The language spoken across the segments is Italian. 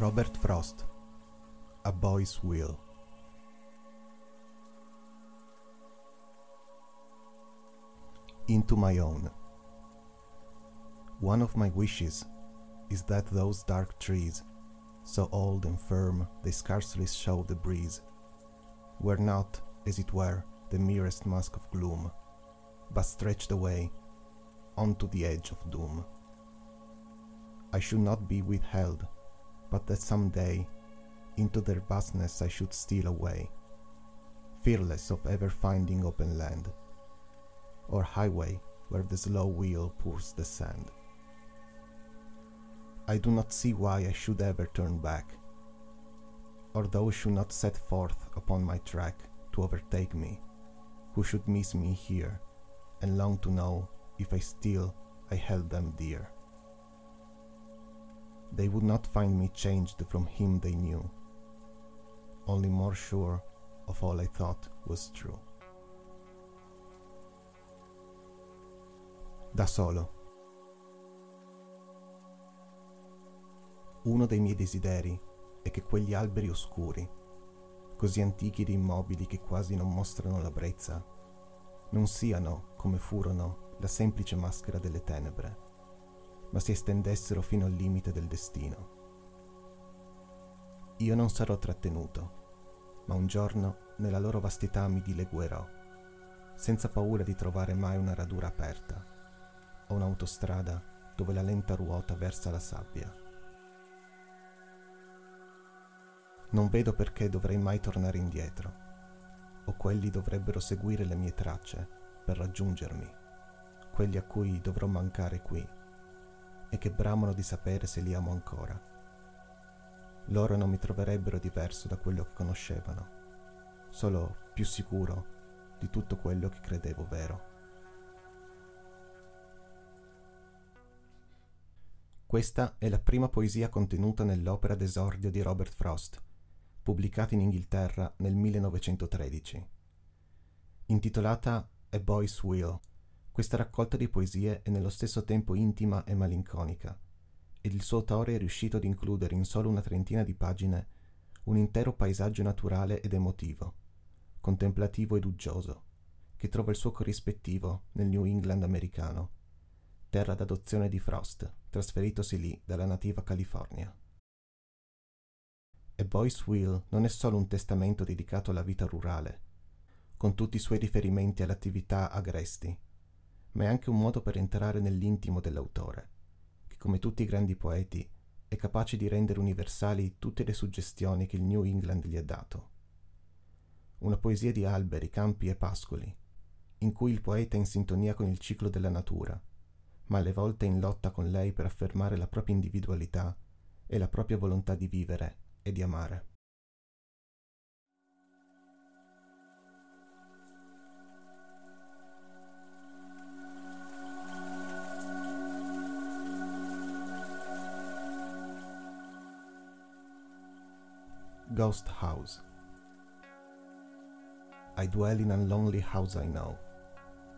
Robert Frost A Boy's Will Into my own. One of my wishes is that those dark trees, so old and firm they scarcely show the breeze, were not, as it were, the merest mask of gloom, but stretched away onto the edge of doom. I should not be withheld, but that some day into their vastness I should steal away, fearless of ever finding open land, or highway where the slow wheel pours the sand. I do not see why I should ever turn back, or those should not set forth upon my track to overtake me, who should miss me here, and long to know if I still I held them dear. They would not find me changed from him they knew, only more sure of all I thought was true. Da solo. Uno dei miei desideri è che quegli alberi oscuri, così antichi ed immobili che quasi non mostrano la brezza, non siano, come furono, la semplice maschera delle tenebre, ma si estendessero fino al limite del destino. Io non sarò trattenuto, ma un giorno nella loro vastità mi dileguerò, senza paura di trovare mai una radura aperta o un'autostrada dove la lenta ruota versa la sabbia. Non vedo perché dovrei mai tornare indietro, o quelli dovrebbero seguire le mie tracce per raggiungermi, quelli a cui dovrò mancare qui e che bramano di sapere se li amo ancora. Loro non mi troverebbero diverso da quello che conoscevano, solo più sicuro di tutto quello che credevo vero. Questa è la prima poesia contenuta nell'opera d'esordio di Robert Frost, pubblicata in Inghilterra nel 1913. Intitolata A Boy's Will, questa raccolta di poesie è nello stesso tempo intima e malinconica, ed il suo autore è riuscito ad includere in solo una trentina di pagine un intero paesaggio naturale ed emotivo, contemplativo ed uggioso, che trova il suo corrispettivo nel New England americano, terra d'adozione di Frost, trasferitosi lì dalla nativa California. A Boy's Will non è solo un testamento dedicato alla vita rurale, con tutti i suoi riferimenti all'attività agresti, ma è anche un modo per entrare nell'intimo dell'autore, che come tutti i grandi poeti è capace di rendere universali tutte le suggestioni che il New England gli ha dato. Una poesia di alberi, campi e pascoli, in cui il poeta è in sintonia con il ciclo della natura, ma alle volte in lotta con lei per affermare la propria individualità e la propria volontà di vivere e di amare. Ghost House I dwell in a lonely house I know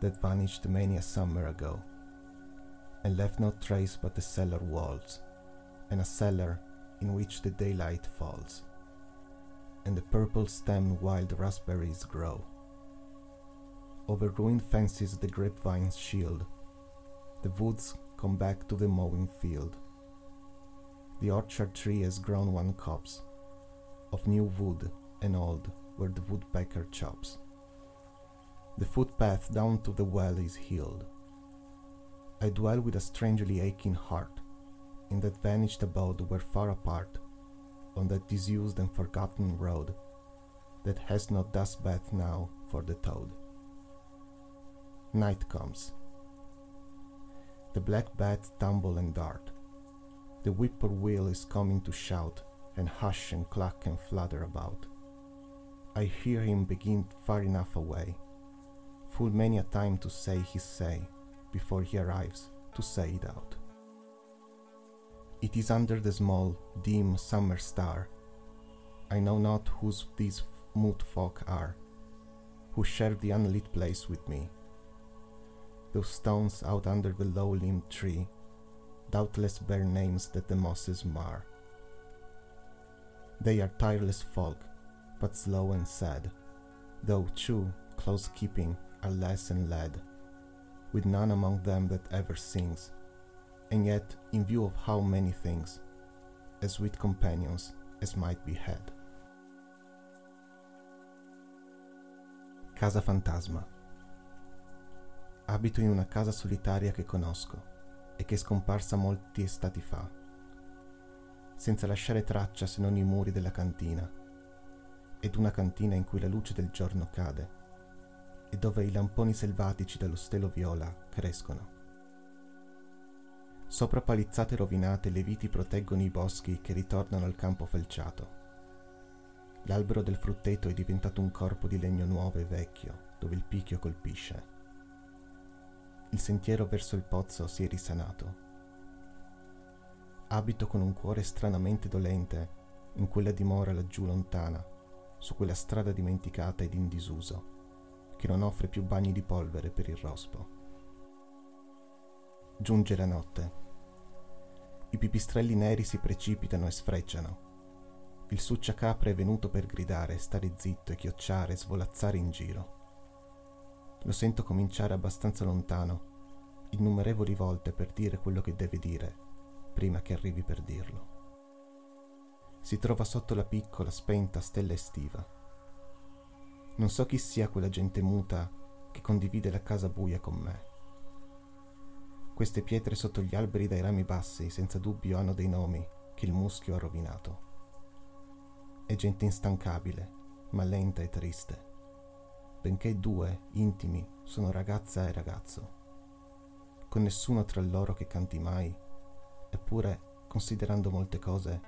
that vanished many a summer ago and left no trace but the cellar walls and a cellar in which the daylight falls, and the purple stemmed wild raspberries grow. Over ruined fences the grapevines shield, the woods come back to the mowing field. The orchard tree has grown one copse of new wood and old where the woodpecker chops. The footpath down to the well is healed. I dwell with a strangely aching heart in that vanished abode where far apart, on that disused and forgotten road, that has no dust bath now for the toad. Night comes. The black bats tumble and dart. The whippoorwill is coming to shout and hush and cluck and flutter about. I hear him begin far enough away, full many a time to say his say before he arrives to say it out. It is under the small, dim summer star. I know not whose these mute folk are, who share the unlit place with me. Those stones out under the low limbed tree doubtless bear names that the mosses mar. They are tireless folk, but slow and sad, though true, close keeping are less and led, with none among them that ever sings, and yet, in view of how many things, as sweet companions as might be had. Casa fantasma. Abito in una casa solitaria che conosco e che è scomparsa molti estati fa, senza lasciare traccia se non i muri della cantina, ed una cantina in cui la luce del giorno cade e dove i lamponi selvatici dallo stelo viola crescono. Sopra palizzate rovinate le viti proteggono i boschi che ritornano al campo felciato. L'albero del frutteto è diventato un corpo di legno nuovo e vecchio, dove il picchio colpisce. Il sentiero verso il pozzo si è risanato. Abito con un cuore stranamente dolente in quella dimora laggiù lontana, su quella strada dimenticata ed in disuso che non offre più bagni di polvere per il rospo. Giunge la notte. I pipistrelli neri si precipitano e sfrecciano. Il succiacapre è venuto per gridare, stare zitto e chiocciare, svolazzare in giro. Lo sento cominciare abbastanza lontano, innumerevoli volte per dire quello che deve dire, prima che arrivi per dirlo. Si trova sotto la piccola, spenta stella estiva non so chi sia quella gente muta che condivide la casa buia con me. Queste pietre sotto gli alberi dai rami bassi senza dubbio hanno dei nomi che il muschio ha rovinato. È gente instancabile, ma lenta e triste, benché due, intimi, sono ragazza e ragazzo, con nessuno tra loro che canti mai, eppure, considerando molte cose,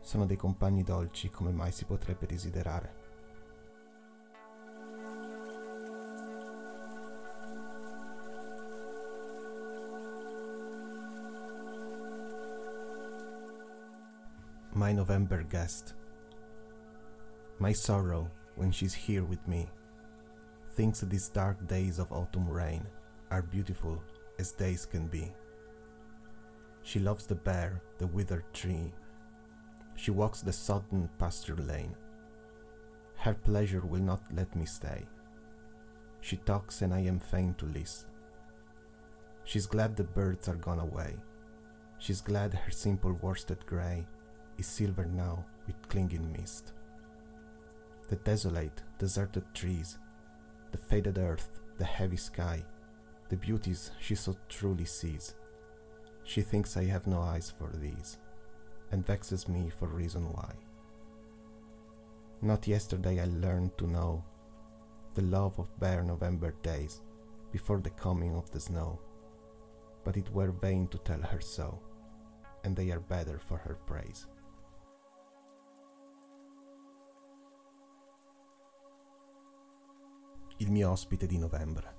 sono dei compagni dolci come mai si potrebbe desiderare. my November guest. My sorrow when she's here with me thinks these dark days of autumn rain are beautiful as days can be. She loves the bare, the withered tree. She walks the sodden pasture lane. Her pleasure will not let me stay. She talks and I am fain to listen. She's glad the birds are gone away. She's glad her simple worsted grey is silver now with clinging mist. The desolate, deserted trees, the faded earth, the heavy sky, the beauties she so truly sees. She thinks I have no eyes for these, and vexes me for reason why. Not yesterday I learned to know the love of bare November days before the coming of the snow, but it were vain to tell her so, and they are better for her praise. il mio ospite di novembre.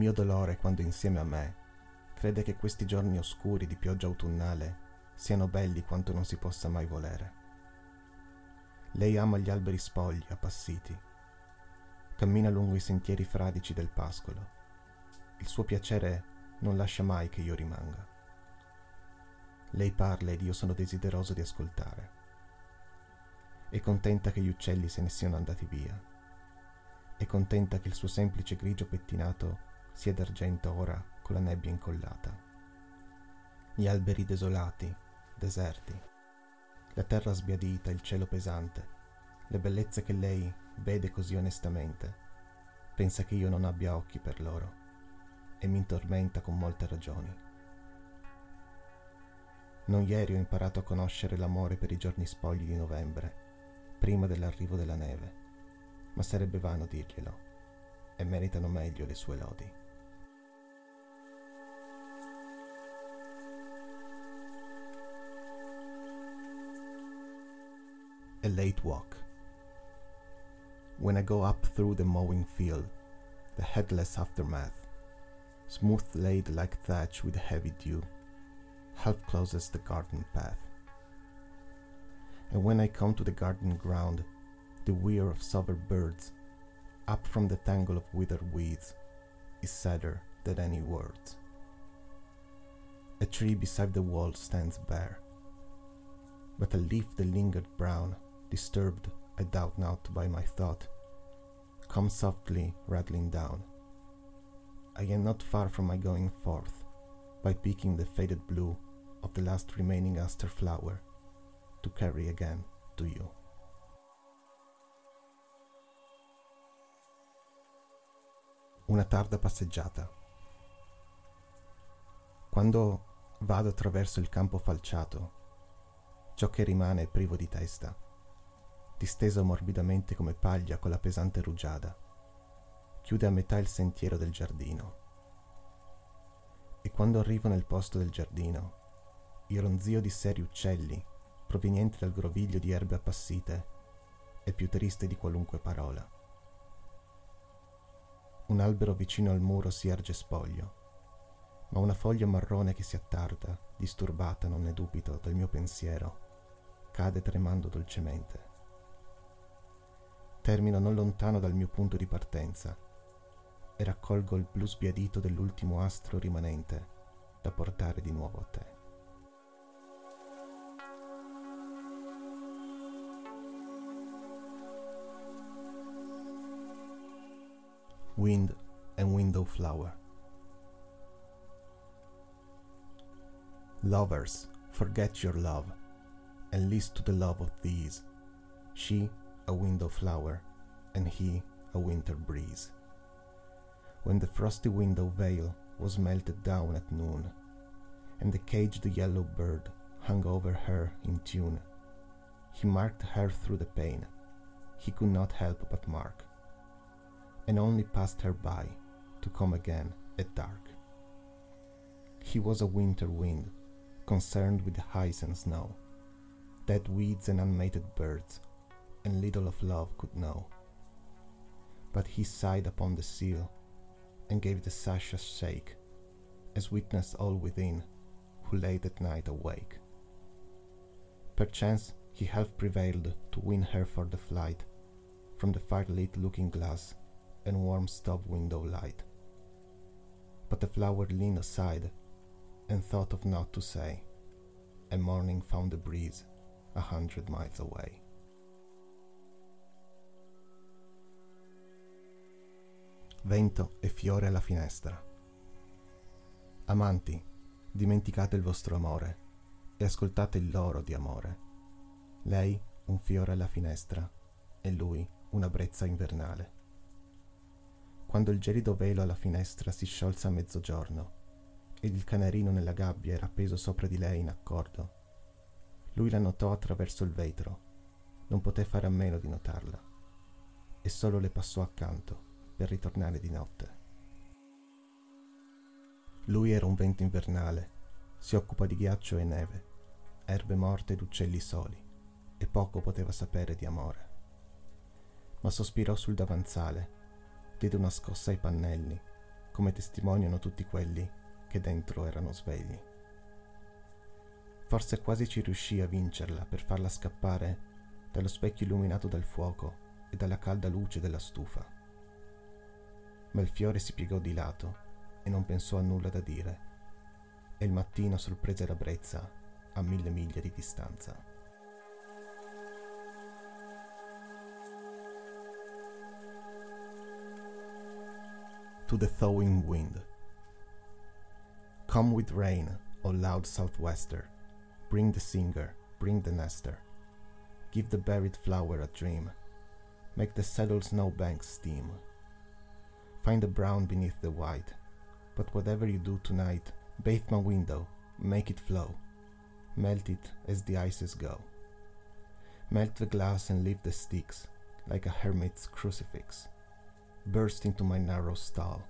Mio dolore quando insieme a me crede che questi giorni oscuri di pioggia autunnale siano belli quanto non si possa mai volere. Lei ama gli alberi spogli, appassiti. Cammina lungo i sentieri fradici del pascolo. Il suo piacere non lascia mai che io rimanga. Lei parla ed io sono desideroso di ascoltare è contenta che gli uccelli se ne siano andati via. È contenta che il suo semplice grigio pettinato sia d'argento ora con la nebbia incollata. Gli alberi desolati, deserti, la terra sbiadita, il cielo pesante, le bellezze che lei vede così onestamente, pensa che io non abbia occhi per loro e mi tormenta con molte ragioni. Non ieri ho imparato a conoscere l'amore per i giorni spogli di novembre prima dell'arrivo della neve, ma sarebbe vano dirglielo, e meritano meglio le sue lodi. A late walk. When I go up through the mowing field, the headless aftermath, smooth laid like thatch with heavy dew, half closes the garden path and when I come to the garden ground, the whir of sober birds, up from the tangle of withered weeds, is sadder than any words. A tree beside the wall stands bare. but a leaf that lingered brown, disturbed, I doubt not, by my thought, come softly rattling down. I am not far from my going forth, by picking the faded blue of the last remaining aster flower, to carry again to you. Una tarda passeggiata. Quando vado attraverso il campo falciato, ciò che rimane è privo di testa, disteso morbidamente come paglia con la pesante rugiada, chiude a metà il sentiero del giardino. E quando arrivo nel posto del giardino, il ronzio di seri uccelli, proveniente dal groviglio di erbe appassite, è più triste di qualunque parola. Un albero vicino al muro si erge spoglio, ma una foglia marrone che si attarda, disturbata, non ne dubito, dal mio pensiero, cade tremando dolcemente. Termino non lontano dal mio punto di partenza e raccolgo il blu sbiadito dell'ultimo astro rimanente da portare di nuovo a te. Wind and Window Flower Lovers, forget your love, and list to the love of these. She, a window flower, and he, a winter breeze. When the frosty window veil was melted down at noon, and the caged yellow bird hung over her in tune, he marked her through the pane, he could not help but mark, and only passed her by to come again at dark. He was a winter wind concerned with ice and snow, dead weeds and unmated birds, and little of love could know. But he sighed upon the seal, and gave the sash a shake, as witnessed all within, who lay that night awake. Perchance he half prevailed to win her for the flight from the fire-lit looking glass and warm stove window light. But the flower leaned aside and thought of naught to say, and morning found the breeze a hundred miles away. Vento e fiore alla finestra. Amanti, dimenticate il vostro amore e ascoltate il loro di amore. Lei un fiore alla finestra e lui una brezza invernale. Quando il gelido velo alla finestra si sciolse a mezzogiorno, ed il canarino nella gabbia era appeso sopra di lei in accordo. Lui la notò attraverso il vetro, non poté fare a meno di notarla, e solo le passò accanto per ritornare di notte. Lui era un vento invernale, si occupa di ghiaccio e neve, erbe morte ed uccelli soli, e poco poteva sapere di amore. Ma sospirò sul davanzale, diede una scossa ai pannelli, come testimoniano tutti quelli che dentro erano svegli. Forse quasi ci riuscì a vincerla per farla scappare dallo specchio illuminato dal fuoco e dalla calda luce della stufa. Ma il fiore si piegò di lato e non pensò a nulla da dire, e il mattino sorprese la brezza a mille miglia di distanza. To the thawing wind. Come with rain, O loud southwester. Bring the singer, bring the nester. Give the buried flower a dream. Make the settled snowbanks steam. Find the brown beneath the white. But whatever you do tonight, bathe my window, make it flow. Melt it as the ices go. Melt the glass and leave the sticks, like a hermit's crucifix. Burst into my narrow stall.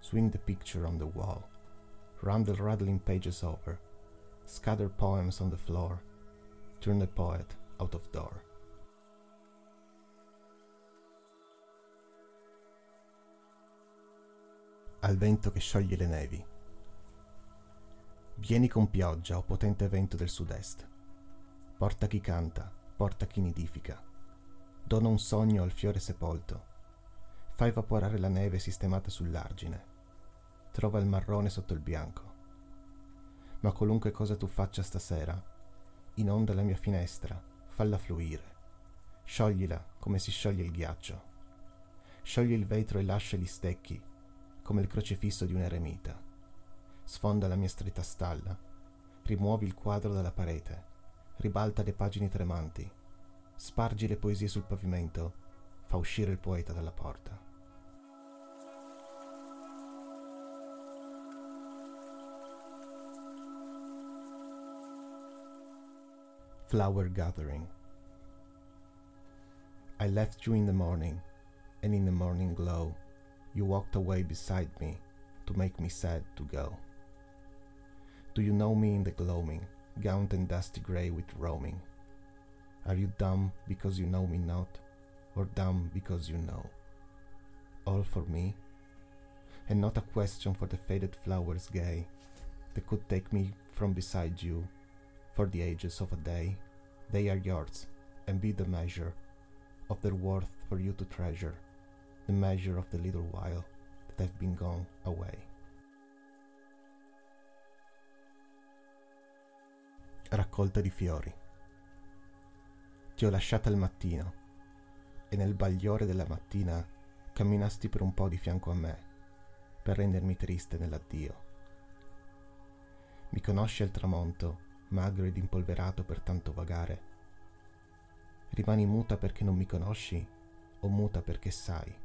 Swing the picture on the wall run the rattling pages over, scatter poems on the floor, turn the poet out of door. Al vento che scioglie le nevi. Vieni con pioggia, o potente vento del sud-est. Porta chi canta, porta chi nidifica. Dona un sogno al fiore sepolto. Fa evaporare la neve sistemata sull'argine trova il marrone sotto il bianco. Ma qualunque cosa tu faccia stasera, inonda la mia finestra, falla fluire. Scioglila come si scioglie il ghiaccio. Sciogli il vetro e lascia gli stecchi, come il crocifisso di un eremita. Sfonda la mia stretta stalla, rimuovi il quadro dalla parete, ribalta le pagine tremanti, spargi le poesie sul pavimento, fa uscire il poeta dalla porta. Flower Gathering. I left you in the morning, and in the morning glow, you walked away beside me to make me sad to go. Do you know me in the gloaming, gaunt and dusty grey with roaming? Are you dumb because you know me not, or dumb because you know? All for me, and not a question for the faded flowers gay that could take me from beside you for the ages of a day. They are yours, and be the measure of their worth for you to treasure, the measure of the little while that I've been gone away. Raccolta di fiori. Ti ho lasciata al mattino e nel bagliore della mattina camminasti per un po' di fianco a me per rendermi triste nell'addio. Mi conosci al tramonto magro ed impolverato per tanto vagare. Rimani muta perché non mi conosci o muta perché sai.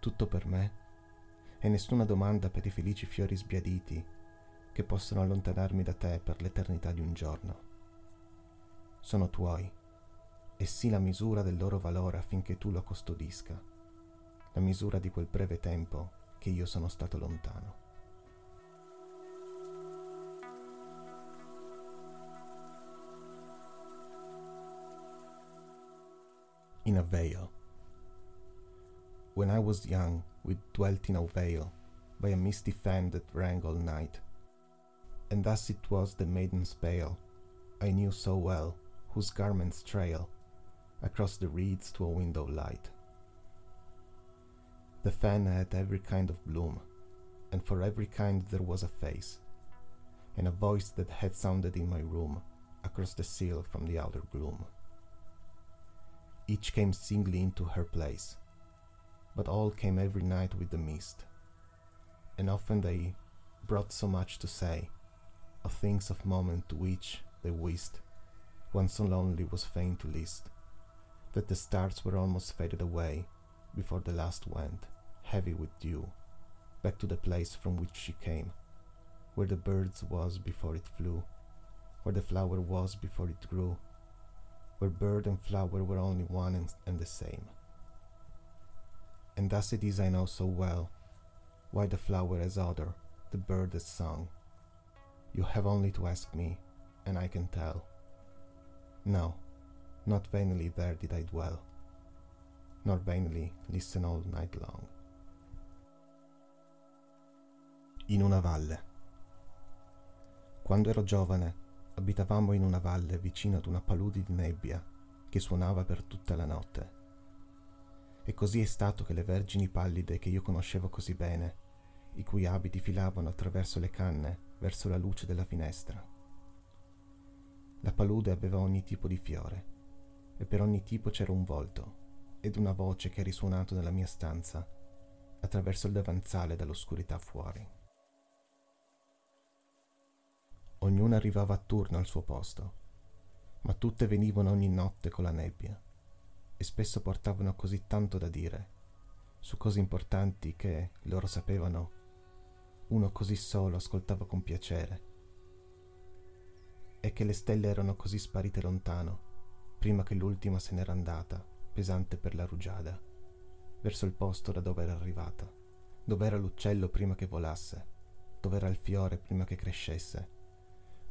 Tutto per me e nessuna domanda per i felici fiori sbiaditi che possono allontanarmi da te per l'eternità di un giorno. Sono tuoi e sì la misura del loro valore affinché tu lo custodisca, la misura di quel breve tempo che io sono stato lontano. in a veil. When I was young, we dwelt in a veil by a misty fen that rang all night. And thus it was the maiden's pale I knew so well, whose garments trail across the reeds to a window light. The fen had every kind of bloom, and for every kind there was a face, and a voice that had sounded in my room across the sill from the outer gloom. Each came singly into her place, but all came every night with the mist. And often they brought so much to say, of things of moment to which they wist, one so lonely was fain to list, that the stars were almost faded away before the last went, heavy with dew, back to the place from which she came, where the birds was before it flew, where the flower was before it grew, where bird and flower were only one and, and the same. And thus it is I know so well why the flower has odor, the bird has song. You have only to ask me, and I can tell. No, not vainly there did I dwell, nor vainly listen all night long. In una valle. Quando ero giovane, abitavamo in una valle vicino ad una palude di nebbia che suonava per tutta la notte. E così è stato che le vergini pallide che io conoscevo così bene, i cui abiti filavano attraverso le canne verso la luce della finestra. La palude aveva ogni tipo di fiore, e per ogni tipo c'era un volto ed una voce che ha risuonato nella mia stanza attraverso il davanzale dall'oscurità fuori. Ognuna arrivava a turno al suo posto, ma tutte venivano ogni notte con la nebbia e spesso portavano così tanto da dire su cose importanti che loro sapevano uno così solo ascoltava con piacere e che le stelle erano così sparite lontano prima che l'ultima se n'era andata pesante per la rugiada verso il posto da dove era arrivata dove era l'uccello prima che volasse dove era il fiore prima che crescesse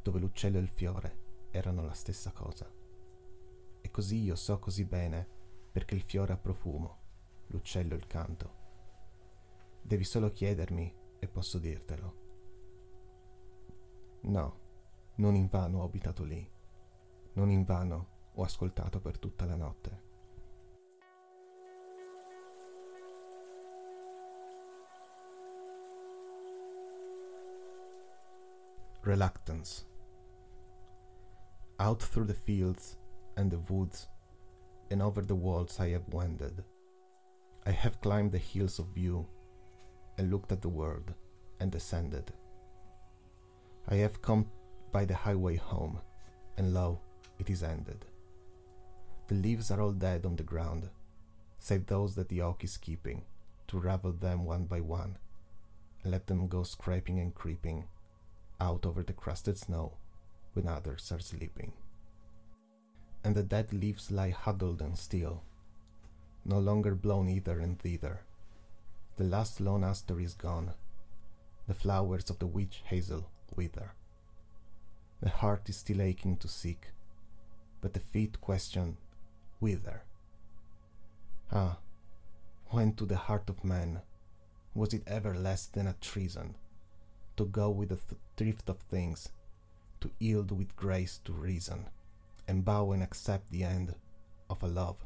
dove l'uccello e il fiore erano la stessa cosa. E così io so così bene perché il fiore ha profumo, l'uccello il canto. Devi solo chiedermi e posso dirtelo. No, non invano ho abitato lì, non invano ho ascoltato per tutta la notte. Reluctance Out through the fields and the woods, and over the walls I have wended. I have climbed the hills of view, and looked at the world, and descended. I have come by the highway home, and lo, it is ended. The leaves are all dead on the ground, save those that the oak is keeping, to ravel them one by one, and let them go scraping and creeping out over the crusted snow when others are sleeping. And the dead leaves lie huddled and still, no longer blown hither and thither. The last lone aster is gone, the flowers of the witch hazel wither. The heart is still aching to seek, but the feet question, Whither? Ah, when to the heart of man was it ever less than a treason to go with the th- drift of things, to yield with grace to reason, and bow and accept the end of a love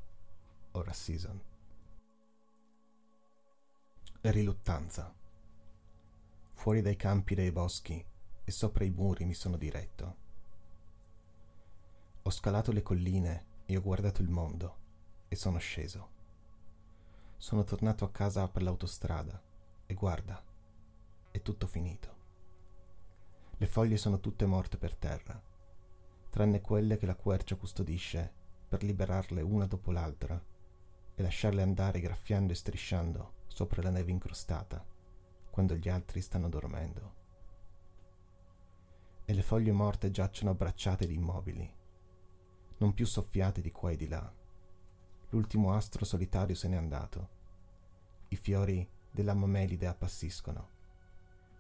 or a season? Riluttanza. Fuori dai campi dei boschi e sopra i muri mi sono diretto. Ho scalato le colline e ho guardato il mondo e sono sceso. Sono tornato a casa per l'autostrada e guarda, è tutto finito. Le foglie sono tutte morte per terra, tranne quelle che la quercia custodisce per liberarle una dopo l'altra e lasciarle andare graffiando e strisciando sopra la neve incrostata quando gli altri stanno dormendo e le foglie morte giacciono abbracciate ed immobili, non più soffiate di qua e di là. L'ultimo astro solitario se n'è andato. I fiori della mamelide appassiscono.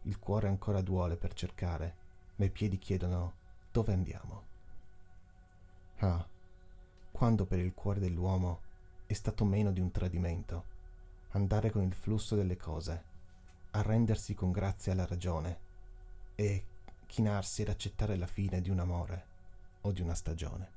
Il cuore ancora duole per cercare, ma i piedi chiedono dove andiamo. Ah, quando per il cuore dell'uomo è stato meno di un tradimento, andare con il flusso delle cose, arrendersi con grazia alla ragione e chinarsi ed accettare la fine di un amore o di una stagione.